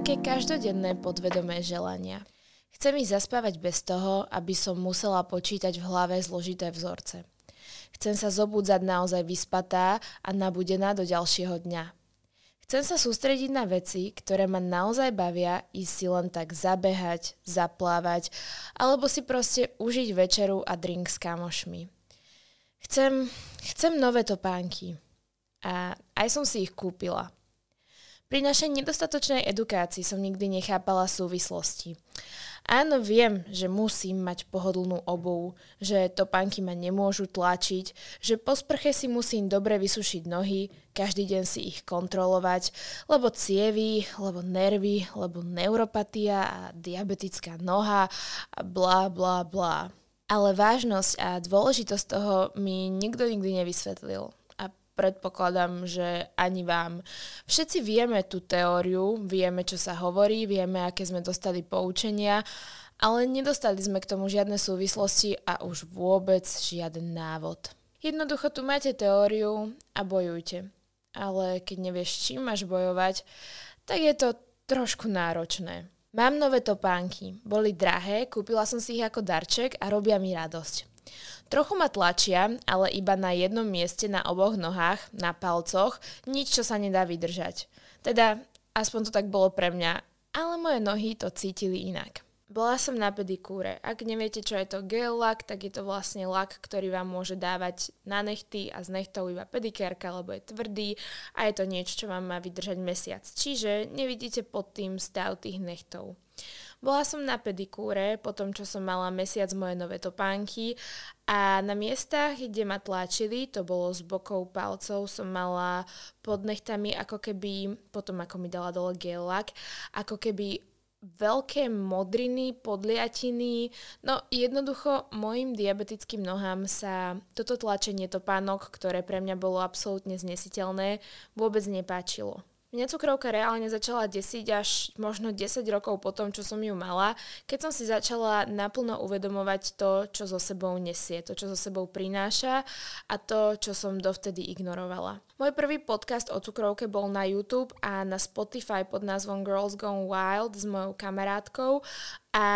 také každodenné podvedomé želania. Chcem ich zaspávať bez toho, aby som musela počítať v hlave zložité vzorce. Chcem sa zobúdzať naozaj vyspatá a nabudená do ďalšieho dňa. Chcem sa sústrediť na veci, ktoré ma naozaj bavia, ísť si len tak zabehať, zaplávať, alebo si proste užiť večeru a drink s kamošmi. Chcem, chcem nové topánky. A aj som si ich kúpila. Pri našej nedostatočnej edukácii som nikdy nechápala súvislosti. Áno, viem, že musím mať pohodlnú obuv, že topánky ma nemôžu tlačiť, že po sprche si musím dobre vysušiť nohy, každý deň si ich kontrolovať, lebo cievy, lebo nervy, lebo neuropatia a diabetická noha a bla bla bla. Ale vážnosť a dôležitosť toho mi nikto nikdy nevysvetlil predpokladám, že ani vám. Všetci vieme tú teóriu, vieme, čo sa hovorí, vieme, aké sme dostali poučenia, ale nedostali sme k tomu žiadne súvislosti a už vôbec žiaden návod. Jednoducho tu máte teóriu a bojujte. Ale keď nevieš, čím máš bojovať, tak je to trošku náročné. Mám nové topánky, boli drahé, kúpila som si ich ako darček a robia mi radosť. Trochu ma tlačia, ale iba na jednom mieste na oboch nohách, na palcoch, nič, čo sa nedá vydržať. Teda, aspoň to tak bolo pre mňa, ale moje nohy to cítili inak. Bola som na pedikúre. Ak neviete, čo je to gel lak, tak je to vlastne lak, ktorý vám môže dávať na nechty a z nechtov iba pedikérka, lebo je tvrdý a je to niečo, čo vám má vydržať mesiac. Čiže nevidíte pod tým stav tých nechtov. Bola som na pedikúre, po tom, čo som mala mesiac moje nové topánky a na miestach, kde ma tlačili, to bolo z bokov palcov, som mala pod nechtami ako keby, potom ako mi dala dole gel lak, ako keby veľké modriny, podliatiny. No jednoducho mojim diabetickým nohám sa toto tlačenie topánok, ktoré pre mňa bolo absolútne znesiteľné, vôbec nepáčilo. Mňa cukrovka reálne začala desiť až možno 10 rokov po tom, čo som ju mala, keď som si začala naplno uvedomovať to, čo so sebou nesie, to, čo so sebou prináša a to, čo som dovtedy ignorovala. Môj prvý podcast o cukrovke bol na YouTube a na Spotify pod názvom Girls Gone Wild s mojou kamarátkou a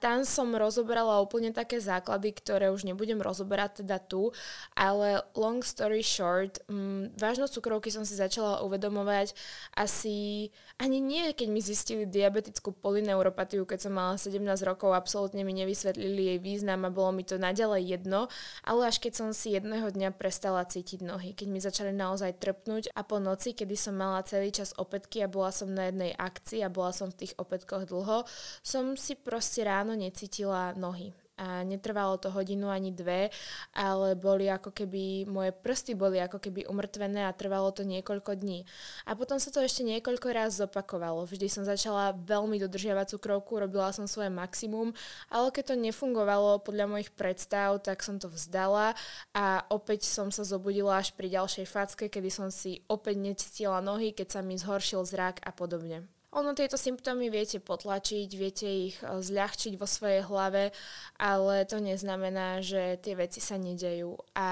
tam som rozoberala úplne také základy, ktoré už nebudem rozoberať teda tu, ale long story short, m, mm, vážnosť cukrovky som si začala uvedomovať asi ani nie, keď mi zistili diabetickú polineuropatiu, keď som mala 17 rokov, absolútne mi nevysvetlili jej význam a bolo mi to naďalej jedno, ale až keď som si jedného dňa prestala cítiť nohy, keď mi začali naozaj trpnúť a po noci, kedy som mala celý čas opätky a bola som na jednej akcii a bola som v tých opätkoch dlho, som si proste ráno necítila nohy a netrvalo to hodinu ani dve, ale boli ako keby, moje prsty boli ako keby umrtvené a trvalo to niekoľko dní. A potom sa to ešte niekoľko raz zopakovalo. Vždy som začala veľmi dodržiavať cukrovku, robila som svoje maximum, ale keď to nefungovalo podľa mojich predstav, tak som to vzdala a opäť som sa zobudila až pri ďalšej facke, kedy som si opäť necítila nohy, keď sa mi zhoršil zrak a podobne. Ono tieto symptómy viete potlačiť, viete ich e, zľahčiť vo svojej hlave, ale to neznamená, že tie veci sa nedejú. A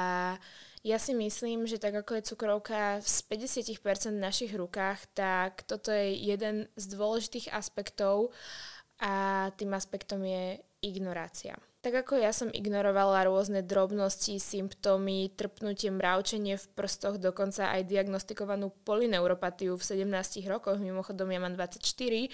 ja si myslím, že tak ako je cukrovka z 50% v našich rukách, tak toto je jeden z dôležitých aspektov a tým aspektom je ignorácia. Tak ako ja som ignorovala rôzne drobnosti, symptómy, trpnutie, mravčenie v prstoch, dokonca aj diagnostikovanú polineuropatiu v 17 rokoch, mimochodom ja mám 24,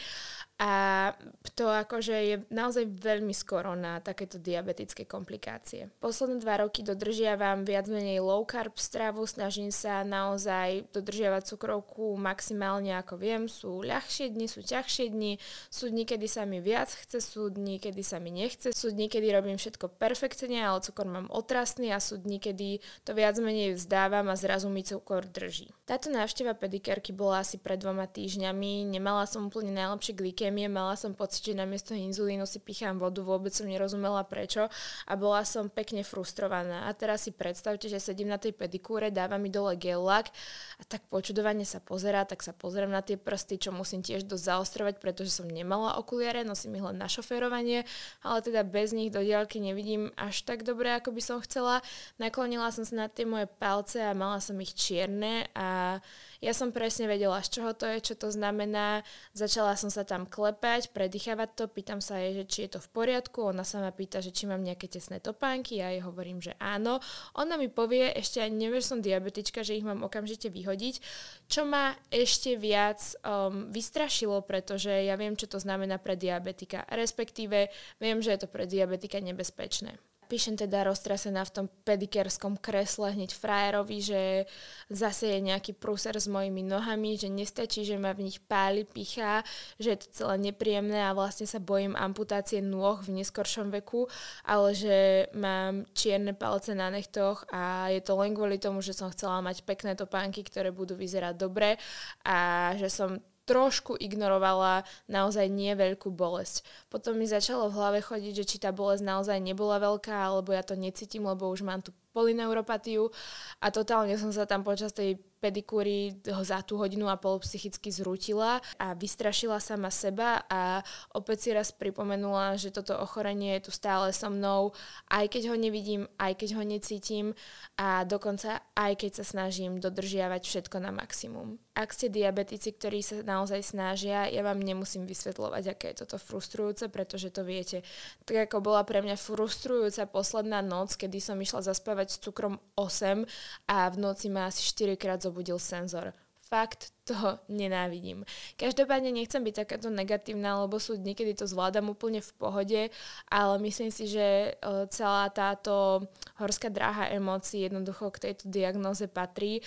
a to akože je naozaj veľmi skoro na takéto diabetické komplikácie. Posledné dva roky dodržiavam viac menej low carb stravu, snažím sa naozaj dodržiavať cukrovku maximálne ako viem. Sú ľahšie dni, sú ťažšie dni, sú dni, kedy sa mi viac chce, sú dni, kedy sa mi nechce, sú dni, kedy robím všetko perfektne, ale cukor mám otrasný a sú dni, kedy to viac menej vzdávam a zrazu mi cukor drží. Táto návšteva pedikérky bola asi pred dvoma týždňami, nemala som úplne najlepšie glikémie, anémie, mala som pocit, že namiesto inzulínu si pichám vodu, vôbec som nerozumela prečo a bola som pekne frustrovaná. A teraz si predstavte, že sedím na tej pedikúre, dáva mi dole gel a tak počudovane sa pozerá, tak sa pozerám na tie prsty, čo musím tiež dosť zaostrovať, pretože som nemala okuliare, nosím ich len na šoférovanie, ale teda bez nich do diaľky nevidím až tak dobre, ako by som chcela. Naklonila som sa na tie moje palce a mala som ich čierne a ja som presne vedela, z čoho to je, čo to znamená. Začala som sa tam klepať, predýchavať to, pýtam sa jej, že či je to v poriadku. Ona sa ma pýta, že či mám nejaké tesné topánky, ja jej hovorím, že áno. Ona mi povie, ešte ani neviem, že som diabetička, že ich mám okamžite vyhodiť, čo ma ešte viac um, vystrašilo, pretože ja viem, čo to znamená pre diabetika. Respektíve viem, že je to pre diabetika nebezpečné píšem teda roztrasená v tom pedikerskom kresle hneď frajerovi, že zase je nejaký prúser s mojimi nohami, že nestačí, že ma v nich páli, pichá, že je to celé nepríjemné a vlastne sa bojím amputácie nôh v neskoršom veku, ale že mám čierne palce na nechtoch a je to len kvôli tomu, že som chcela mať pekné topánky, ktoré budú vyzerať dobre a že som trošku ignorovala naozaj nie veľkú bolesť. Potom mi začalo v hlave chodiť, že či tá bolesť naozaj nebola veľká, alebo ja to necítim, lebo už mám tú polineuropatiu a totálne som sa tam počas tej pedikúry za tú hodinu a pol psychicky zrútila a vystrašila sama seba a opäť si raz pripomenula, že toto ochorenie je tu stále so mnou, aj keď ho nevidím, aj keď ho necítim a dokonca aj keď sa snažím dodržiavať všetko na maximum. Ak ste diabetici, ktorí sa naozaj snažia, ja vám nemusím vysvetľovať, aké je toto frustrujúce, pretože to viete. Tak ako bola pre mňa frustrujúca posledná noc, kedy som išla zaspávať s cukrom 8 a v noci ma asi 4 krát zobudil senzor. Fakt to nenávidím. Každopádne nechcem byť takáto negatívna, lebo sú niekedy to zvládam úplne v pohode, ale myslím si, že e, celá táto horská dráha emócií jednoducho k tejto diagnoze patrí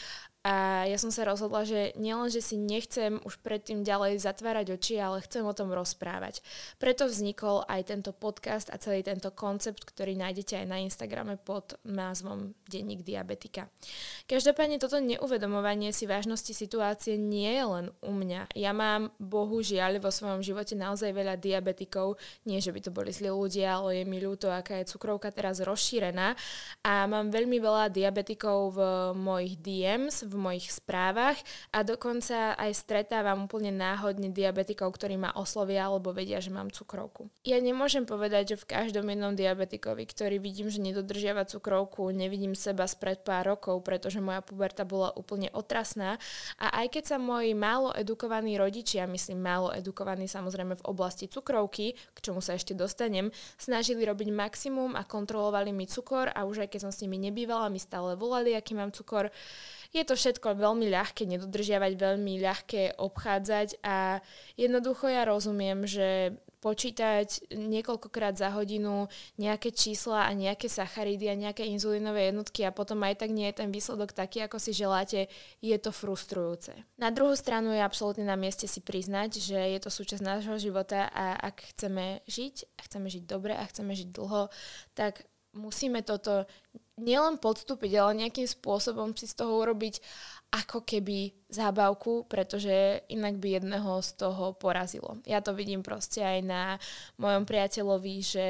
a ja som sa rozhodla, že nielen, že si nechcem už predtým ďalej zatvárať oči, ale chcem o tom rozprávať. Preto vznikol aj tento podcast a celý tento koncept, ktorý nájdete aj na Instagrame pod názvom Denník diabetika. Každopádne toto neuvedomovanie si vážnosti situácie nie je len u mňa. Ja mám bohužiaľ vo svojom živote naozaj veľa diabetikov. Nie, že by to boli zlí ľudia, ale je mi ľúto, aká je cukrovka teraz rozšírená. A mám veľmi veľa diabetikov v mojich DMs, v mojich správach a dokonca aj stretávam úplne náhodne diabetikov, ktorí ma oslovia alebo vedia, že mám cukrovku. Ja nemôžem povedať, že v každom jednom diabetikovi, ktorý vidím, že nedodržiava cukrovku, nevidím seba spred pár rokov, pretože moja puberta bola úplne otrasná a aj keď sa moji málo edukovaní rodičia, myslím málo edukovaní samozrejme v oblasti cukrovky, k čomu sa ešte dostanem, snažili robiť maximum a kontrolovali mi cukor a už aj keď som s nimi nebývala, mi stále volali, aký mám cukor. Je to všetko veľmi ľahké nedodržiavať, veľmi ľahké obchádzať a jednoducho ja rozumiem, že počítať niekoľkokrát za hodinu nejaké čísla a nejaké sacharidy a nejaké inzulínové jednotky a potom aj tak nie je ten výsledok taký, ako si želáte, je to frustrujúce. Na druhú stranu je absolútne na mieste si priznať, že je to súčasť nášho života a ak chceme žiť, a chceme žiť dobre a chceme žiť dlho, tak musíme toto nielen podstúpiť, ale nejakým spôsobom si z toho urobiť ako keby zábavku, pretože inak by jedného z toho porazilo. Ja to vidím proste aj na mojom priateľovi, že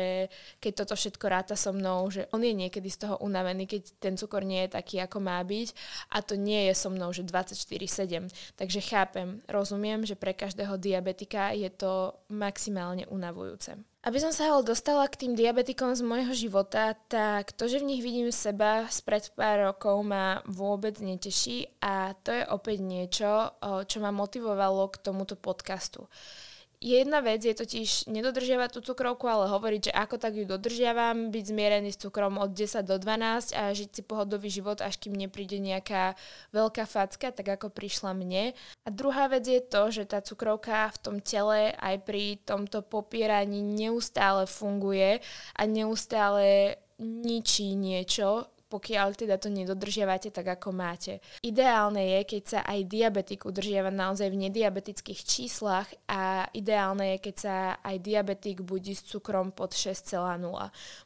keď toto všetko ráta so mnou, že on je niekedy z toho unavený, keď ten cukor nie je taký, ako má byť a to nie je so mnou, že 24-7. Takže chápem, rozumiem, že pre každého diabetika je to maximálne unavujúce. Aby som sa ale dostala k tým diabetikom z môjho života, tak to, že v nich vidím seba spred pár rokov ma vôbec neteší a to je opäť niečo, čo ma motivovalo k tomuto podcastu. Jedna vec je totiž nedodržiavať tú cukrovku, ale hovoriť, že ako tak ju dodržiavam, byť zmierený s cukrom od 10 do 12 a žiť si pohodový život, až kým nepríde nejaká veľká facka, tak ako prišla mne. A druhá vec je to, že tá cukrovka v tom tele aj pri tomto popieraní neustále funguje a neustále ničí niečo, pokiaľ teda to nedodržiavate tak, ako máte. Ideálne je, keď sa aj diabetik udržiava naozaj v nediabetických číslach a ideálne je, keď sa aj diabetik budí s cukrom pod 6,0.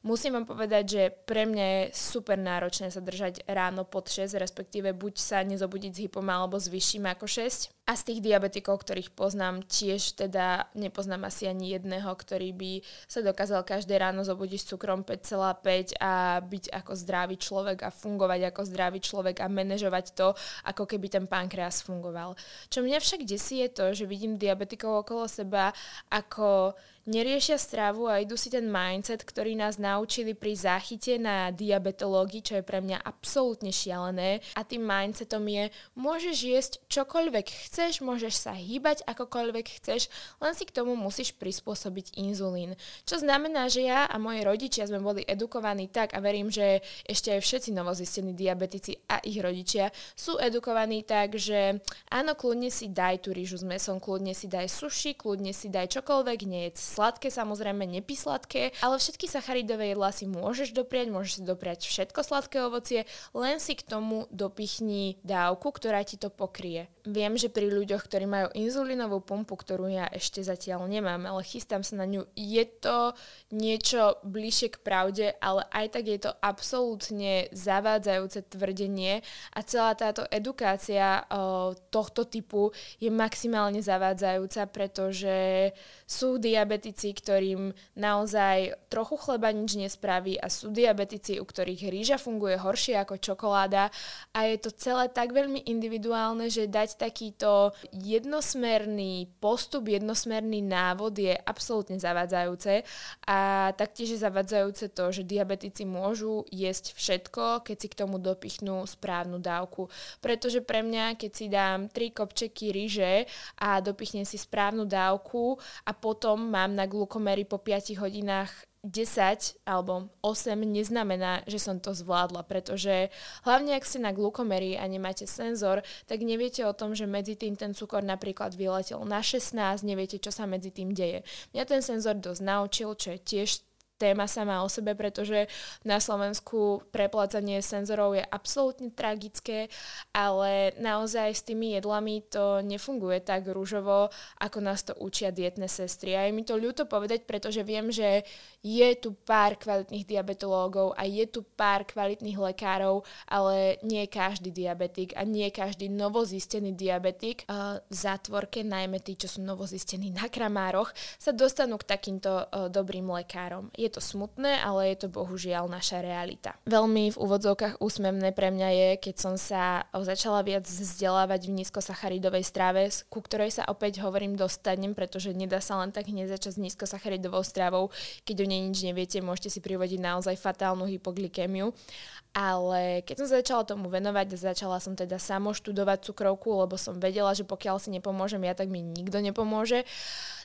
Musím vám povedať, že pre mňa je super náročné sa držať ráno pod 6, respektíve buď sa nezobudiť s hypom alebo s vyšším ako 6 A z tých diabetikov, ktorých poznám, tiež teda nepoznám asi ani jedného, ktorý by sa dokázal každé ráno zobudiť s cukrom 5,5 a byť ako zdravý človek a fungovať ako zdravý človek a manažovať to, ako keby ten pankreas fungoval. Čo mňa však desí je to, že vidím diabetikov okolo seba ako neriešia stravu a idú si ten mindset, ktorý nás naučili pri záchyte na diabetológii, čo je pre mňa absolútne šialené. A tým mindsetom je, môžeš jesť čokoľvek chceš, môžeš sa hýbať akokoľvek chceš, len si k tomu musíš prispôsobiť inzulín. Čo znamená, že ja a moji rodičia sme boli edukovaní tak a verím, že ešte aj všetci novozistení diabetici a ich rodičia sú edukovaní tak, že áno, kľudne si daj tú rýžu s mesom, kľudne si daj suši, kľudne si daj čokoľvek, nie je sladké, samozrejme nepysladké, ale všetky sacharidové jedlá si môžeš dopriať, môžeš si dopriať všetko sladké ovocie, len si k tomu dopichni dávku, ktorá ti to pokrie. Viem, že pri ľuďoch, ktorí majú inzulínovú pumpu, ktorú ja ešte zatiaľ nemám, ale chystám sa na ňu, je to niečo bližšie k pravde, ale aj tak je to absolútne zavádzajúce tvrdenie a celá táto edukácia o, tohto typu je maximálne zavádzajúca, pretože sú diabetici, ktorým naozaj trochu chleba nič nespraví a sú diabetici, u ktorých rýža funguje horšie ako čokoláda a je to celé tak veľmi individuálne, že dať takýto jednosmerný postup, jednosmerný návod je absolútne zavádzajúce a taktiež je zavádzajúce to, že diabetici môžu jesť všetko, keď si k tomu dopichnú správnu dávku. Pretože pre mňa, keď si dám tri kopčeky rýže a dopichnem si správnu dávku a potom mám na glukomery po 5 hodinách 10 alebo 8 neznamená, že som to zvládla, pretože hlavne ak ste na glukomery a nemáte senzor, tak neviete o tom, že medzi tým ten cukor napríklad vyletel na 16, neviete, čo sa medzi tým deje. Mňa ten senzor dosť naučil, čo je tiež téma sama o sebe, pretože na Slovensku preplácanie senzorov je absolútne tragické, ale naozaj s tými jedlami to nefunguje tak rúžovo, ako nás to učia dietné sestry. A je mi to ľúto povedať, pretože viem, že je tu pár kvalitných diabetológov a je tu pár kvalitných lekárov, ale nie každý diabetik a nie každý novozistený diabetik v zátvorke, najmä tí, čo sú novozistení na kramároch, sa dostanú k takýmto dobrým lekárom. Je je to smutné, ale je to bohužiaľ naša realita. Veľmi v úvodzovkách úsmevné pre mňa je, keď som sa začala viac vzdelávať v nízkosacharidovej strave, ku ktorej sa opäť hovorím dostanem, pretože nedá sa len tak hneď začať s nízkosacharidovou stravou. Keď o nej nič neviete, môžete si privodiť naozaj fatálnu hypoglykémiu. Ale keď som začala tomu venovať, začala som teda samo študovať cukrovku, lebo som vedela, že pokiaľ si nepomôžem ja, tak mi nikto nepomôže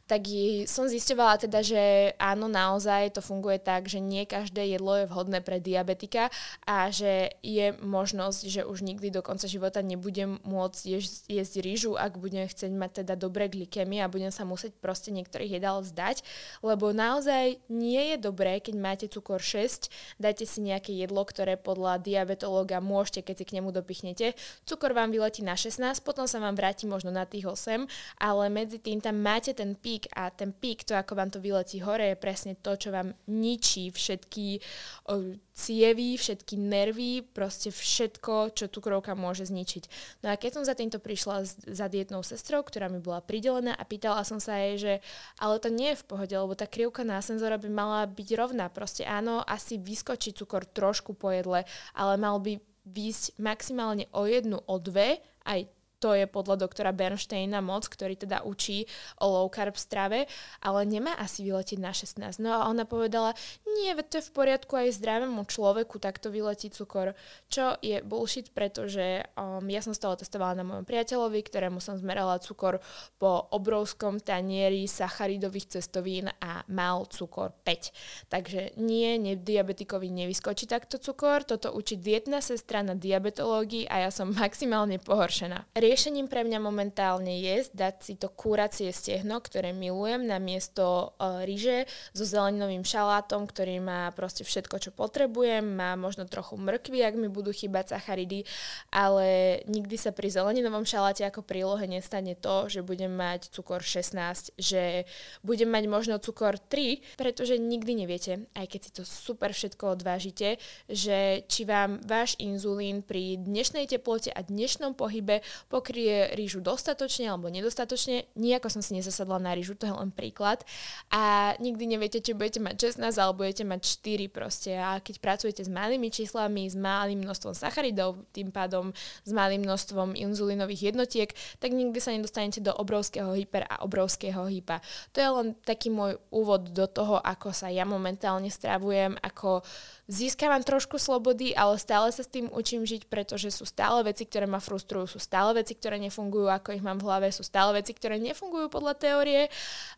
tak som zistovala teda, že áno, naozaj to funguje tak, že nie každé jedlo je vhodné pre diabetika a že je možnosť, že už nikdy do konca života nebudem môcť jesť, jesť rýžu, ak budem chcieť mať teda dobré glykémie a budem sa musieť proste niektorých jedál vzdať, lebo naozaj nie je dobré, keď máte cukor 6, dajte si nejaké jedlo, ktoré podľa diabetológa môžete, keď si k nemu dopichnete. Cukor vám vyletí na 16, potom sa vám vráti možno na tých 8, ale medzi tým tam máte ten pík pík a ten pík, to ako vám to vyletí hore, je presne to, čo vám ničí všetky o, cievy, všetky nervy, proste všetko, čo cukrovka môže zničiť. No a keď som za týmto prišla za dietnou sestrou, ktorá mi bola pridelená a pýtala som sa jej, že ale to nie je v pohode, lebo tá krivka na senzora by mala byť rovná. Proste áno, asi vyskočí cukor trošku po jedle, ale mal by výjsť maximálne o jednu, o dve, aj to je podľa doktora Bernsteina moc, ktorý teda učí o low carb strave, ale nemá asi vyletiť na 16. No a ona povedala, nie, veď to je v poriadku aj zdravému človeku, takto vyletí cukor, čo je bullshit, pretože um, ja som toho testovala na mojom priateľovi, ktorému som zmerala cukor po obrovskom tanieri sacharidových cestovín a mal cukor 5. Takže nie, ne, diabetikovi nevyskočí takto cukor, toto učí dietná sestra na diabetológii a ja som maximálne pohoršená. Riešením pre mňa momentálne je dať si to kúracie stehno, ktoré milujem, na miesto uh, ryže so zeleninovým šalátom, ktorý má proste všetko, čo potrebujem, má možno trochu mrkvy, ak mi budú chýbať sacharidy, ale nikdy sa pri zeleninovom šaláte ako prílohe nestane to, že budem mať cukor 16, že budem mať možno cukor 3, pretože nikdy neviete, aj keď si to super všetko odvážite, že či vám váš inzulín pri dnešnej teplote a dnešnom pohybe pokrie rýžu dostatočne alebo nedostatočne. Nijako som si nezasadla na rýžu, to je len príklad. A nikdy neviete, či budete mať 16 alebo budete mať 4 proste. A keď pracujete s malými číslami, s malým množstvom sacharidov, tým pádom s malým množstvom inzulínových jednotiek, tak nikdy sa nedostanete do obrovského hyper a obrovského hypa. To je len taký môj úvod do toho, ako sa ja momentálne stravujem, ako získavam trošku slobody, ale stále sa s tým učím žiť, pretože sú stále veci, ktoré ma frustrujú, sú stále veci, ktoré nefungujú, ako ich mám v hlave, sú stále veci, ktoré nefungujú podľa teórie,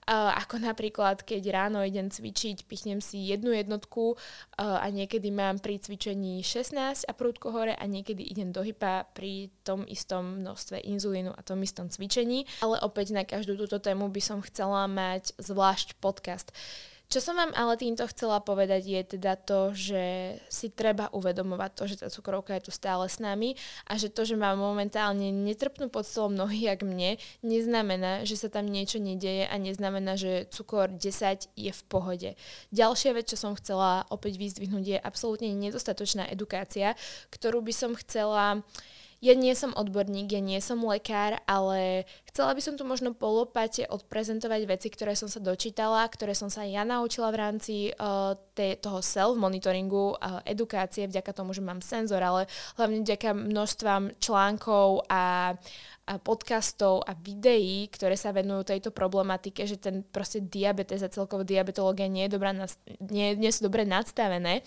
ako napríklad, keď ráno idem cvičiť, pichnem si jednu jednotku a niekedy mám pri cvičení 16 a prúdko hore a niekedy idem do hypa pri tom istom množstve inzulínu a tom istom cvičení, ale opäť na každú túto tému by som chcela mať zvlášť podcast. Čo som vám ale týmto chcela povedať je teda to, že si treba uvedomovať to, že tá cukrovka je tu stále s nami a že to, že mám momentálne netrpnú pod stolom nohy jak mne, neznamená, že sa tam niečo nedeje a neznamená, že cukor 10 je v pohode. Ďalšia vec, čo som chcela opäť vyzdvihnúť, je absolútne nedostatočná edukácia, ktorú by som chcela ja nie som odborník, ja nie som lekár, ale chcela by som tu možno polopate odprezentovať veci, ktoré som sa dočítala, ktoré som sa ja naučila v rámci uh, te, toho self-monitoringu, uh, edukácie, vďaka tomu, že mám senzor, ale hlavne vďaka množstvám článkov a a podcastov a videí, ktoré sa venujú tejto problematike, že ten proste diabetes a celkovo diabetológia nie, je dobrá, nie, nie sú dobre nadstavené.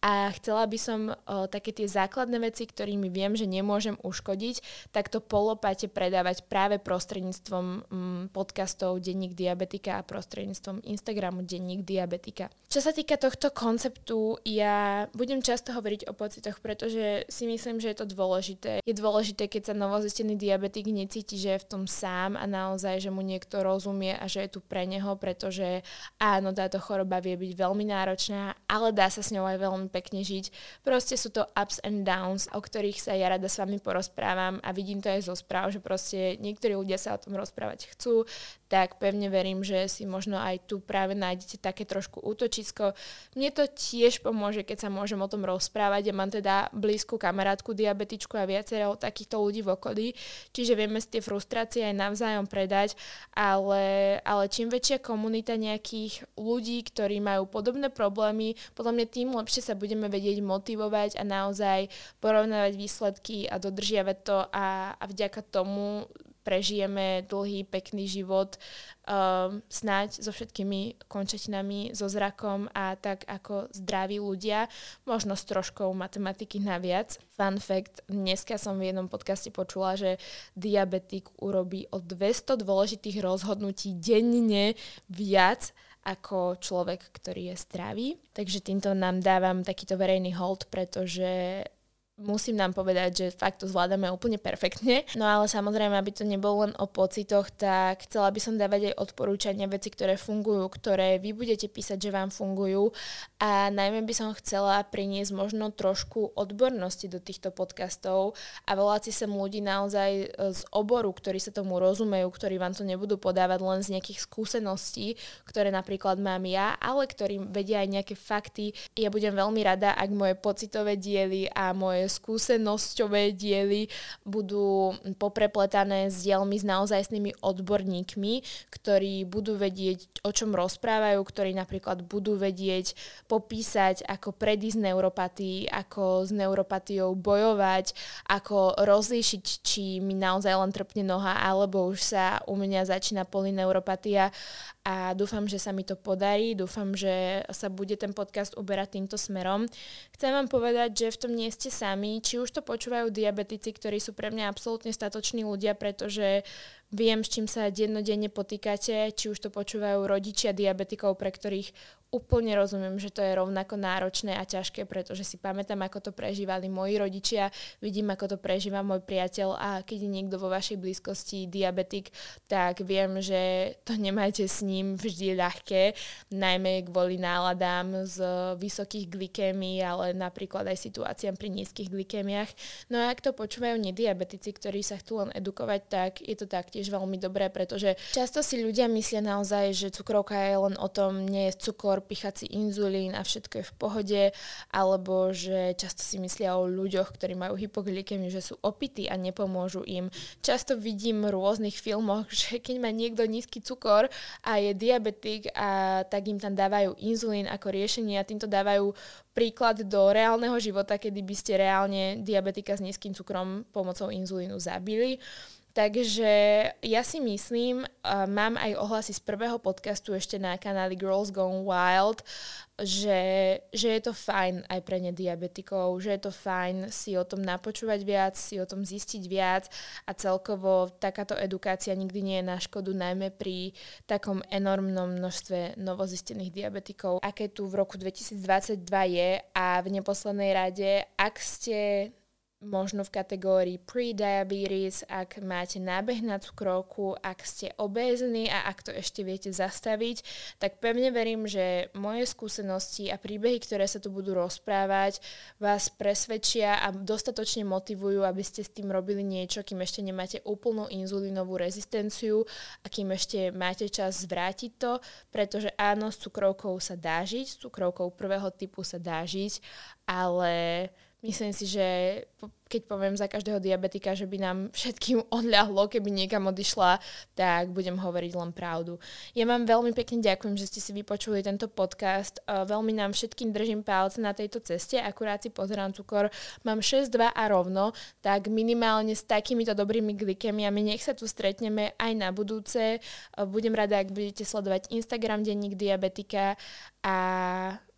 A chcela by som o, také tie základné veci, ktorými viem, že nemôžem uškodiť, tak to polopate predávať práve prostredníctvom mm, podcastov Denník diabetika a prostredníctvom Instagramu Denník diabetika. Čo sa týka tohto konceptu, ja budem často hovoriť o pocitoch, pretože si myslím, že je to dôležité. Je dôležité, keď sa novozistený diabetik necíti, že je v tom sám a naozaj, že mu niekto rozumie a že je tu pre neho, pretože áno, táto choroba vie byť veľmi náročná, ale dá sa s ňou aj veľmi pekne žiť. Proste sú to ups and downs, o ktorých sa ja rada s vami porozprávam a vidím to aj zo správ, že proste niektorí ľudia sa o tom rozprávať chcú, tak pevne verím, že si možno aj tu práve nájdete také trošku útočisko. Mne to tiež pomôže, keď sa môžem o tom rozprávať. Ja mám teda blízku kamarátku diabetičku a viacero takýchto ľudí v okolí, čiže vieme si tie frustrácie aj navzájom predať, ale, ale čím väčšia komunita nejakých ľudí, ktorí majú podobné problémy, podľa mňa tým lepšie sa budeme vedieť motivovať a naozaj porovnávať výsledky a dodržiavať to a, a vďaka tomu prežijeme dlhý, pekný život um, snáď so všetkými končatinami, so zrakom a tak ako zdraví ľudia, možno s troškou matematiky naviac. Fun fact, dneska som v jednom podcaste počula, že diabetik urobí o 200 dôležitých rozhodnutí denne viac ako človek, ktorý je zdravý. Takže týmto nám dávam takýto verejný hold, pretože musím nám povedať, že fakt to zvládame úplne perfektne. No ale samozrejme, aby to nebolo len o pocitoch, tak chcela by som dávať aj odporúčania, veci, ktoré fungujú, ktoré vy budete písať, že vám fungujú a najmä by som chcela priniesť možno trošku odbornosti do týchto podcastov a volať si sem ľudí naozaj e, z oboru, ktorí sa tomu rozumejú, ktorí vám to nebudú podávať len z nejakých skúseností, ktoré napríklad mám ja, ale ktorí vedia aj nejaké fakty. Ja budem veľmi rada, ak moje pocitové diely a moje skúsenosťové diely budú poprepletané s dielmi s naozajstnými odborníkmi, ktorí budú vedieť, o čom rozprávajú, ktorí napríklad budú vedieť popísať, ako predísť neuropatii, ako s neuropatiou bojovať, ako rozlíšiť, či mi naozaj len trpne noha, alebo už sa u mňa začína polineuropatia. A dúfam, že sa mi to podarí, dúfam, že sa bude ten podcast uberať týmto smerom. Chcem vám povedať, že v tom nie ste sami, či už to počúvajú diabetici, ktorí sú pre mňa absolútne statoční ľudia, pretože viem, s čím sa dennodenne potýkate, či už to počúvajú rodičia diabetikov, pre ktorých úplne rozumiem, že to je rovnako náročné a ťažké, pretože si pamätám, ako to prežívali moji rodičia, vidím, ako to prežíva môj priateľ a keď je niekto vo vašej blízkosti diabetik, tak viem, že to nemáte s ním vždy ľahké, najmä kvôli náladám z vysokých glikémií, ale napríklad aj situáciám pri nízkych glikémiách. No a ak to počúvajú nediabetici, ktorí sa chcú len edukovať, tak je to taktiež veľmi dobré, pretože často si ľudia myslia naozaj, že cukrovka je len o tom, nie je cukor, pichať si inzulín a všetko je v pohode, alebo že často si myslia o ľuďoch, ktorí majú hypoglykemiu, že sú opití a nepomôžu im. Často vidím v rôznych filmoch, že keď má niekto nízky cukor a je diabetik a tak im tam dávajú inzulín ako riešenie a týmto dávajú príklad do reálneho života, kedy by ste reálne diabetika s nízkym cukrom pomocou inzulínu zabili. Takže ja si myslím, uh, mám aj ohlasy z prvého podcastu ešte na kanáli Girls Gone Wild, že, že je to fajn aj pre nediabetikov, že je to fajn si o tom napočúvať viac, si o tom zistiť viac a celkovo takáto edukácia nikdy nie je na škodu, najmä pri takom enormnom množstve novozistených diabetikov, aké tu v roku 2022 je a v neposlednej rade, ak ste možno v kategórii pre-diabetes, ak máte nábeh na cukrovku, ak ste obézni a ak to ešte viete zastaviť, tak pevne verím, že moje skúsenosti a príbehy, ktoré sa tu budú rozprávať, vás presvedčia a dostatočne motivujú, aby ste s tým robili niečo, kým ešte nemáte úplnú inzulínovú rezistenciu a kým ešte máte čas zvrátiť to, pretože áno, s cukrovkou sa dá žiť, s cukrovkou prvého typu sa dá žiť, ale Myslím si, že keď poviem za každého diabetika, že by nám všetkým odľahlo, keby niekam odišla, tak budem hovoriť len pravdu. Ja vám veľmi pekne ďakujem, že ste si vypočuli tento podcast. Veľmi nám všetkým držím palce na tejto ceste. Akurát si pozerám cukor. Mám 6,2 a rovno, tak minimálne s takýmito dobrými glykemiami nech sa tu stretneme aj na budúce. Budem rada, ak budete sledovať Instagram Denník diabetika a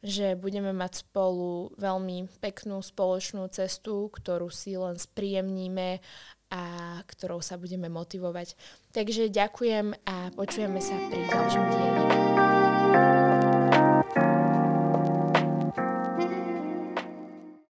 že budeme mať spolu veľmi peknú spoločnú cestu, ktorú si len spríjemníme a ktorou sa budeme motivovať. Takže ďakujem a počujeme sa pri ďalšom dieli.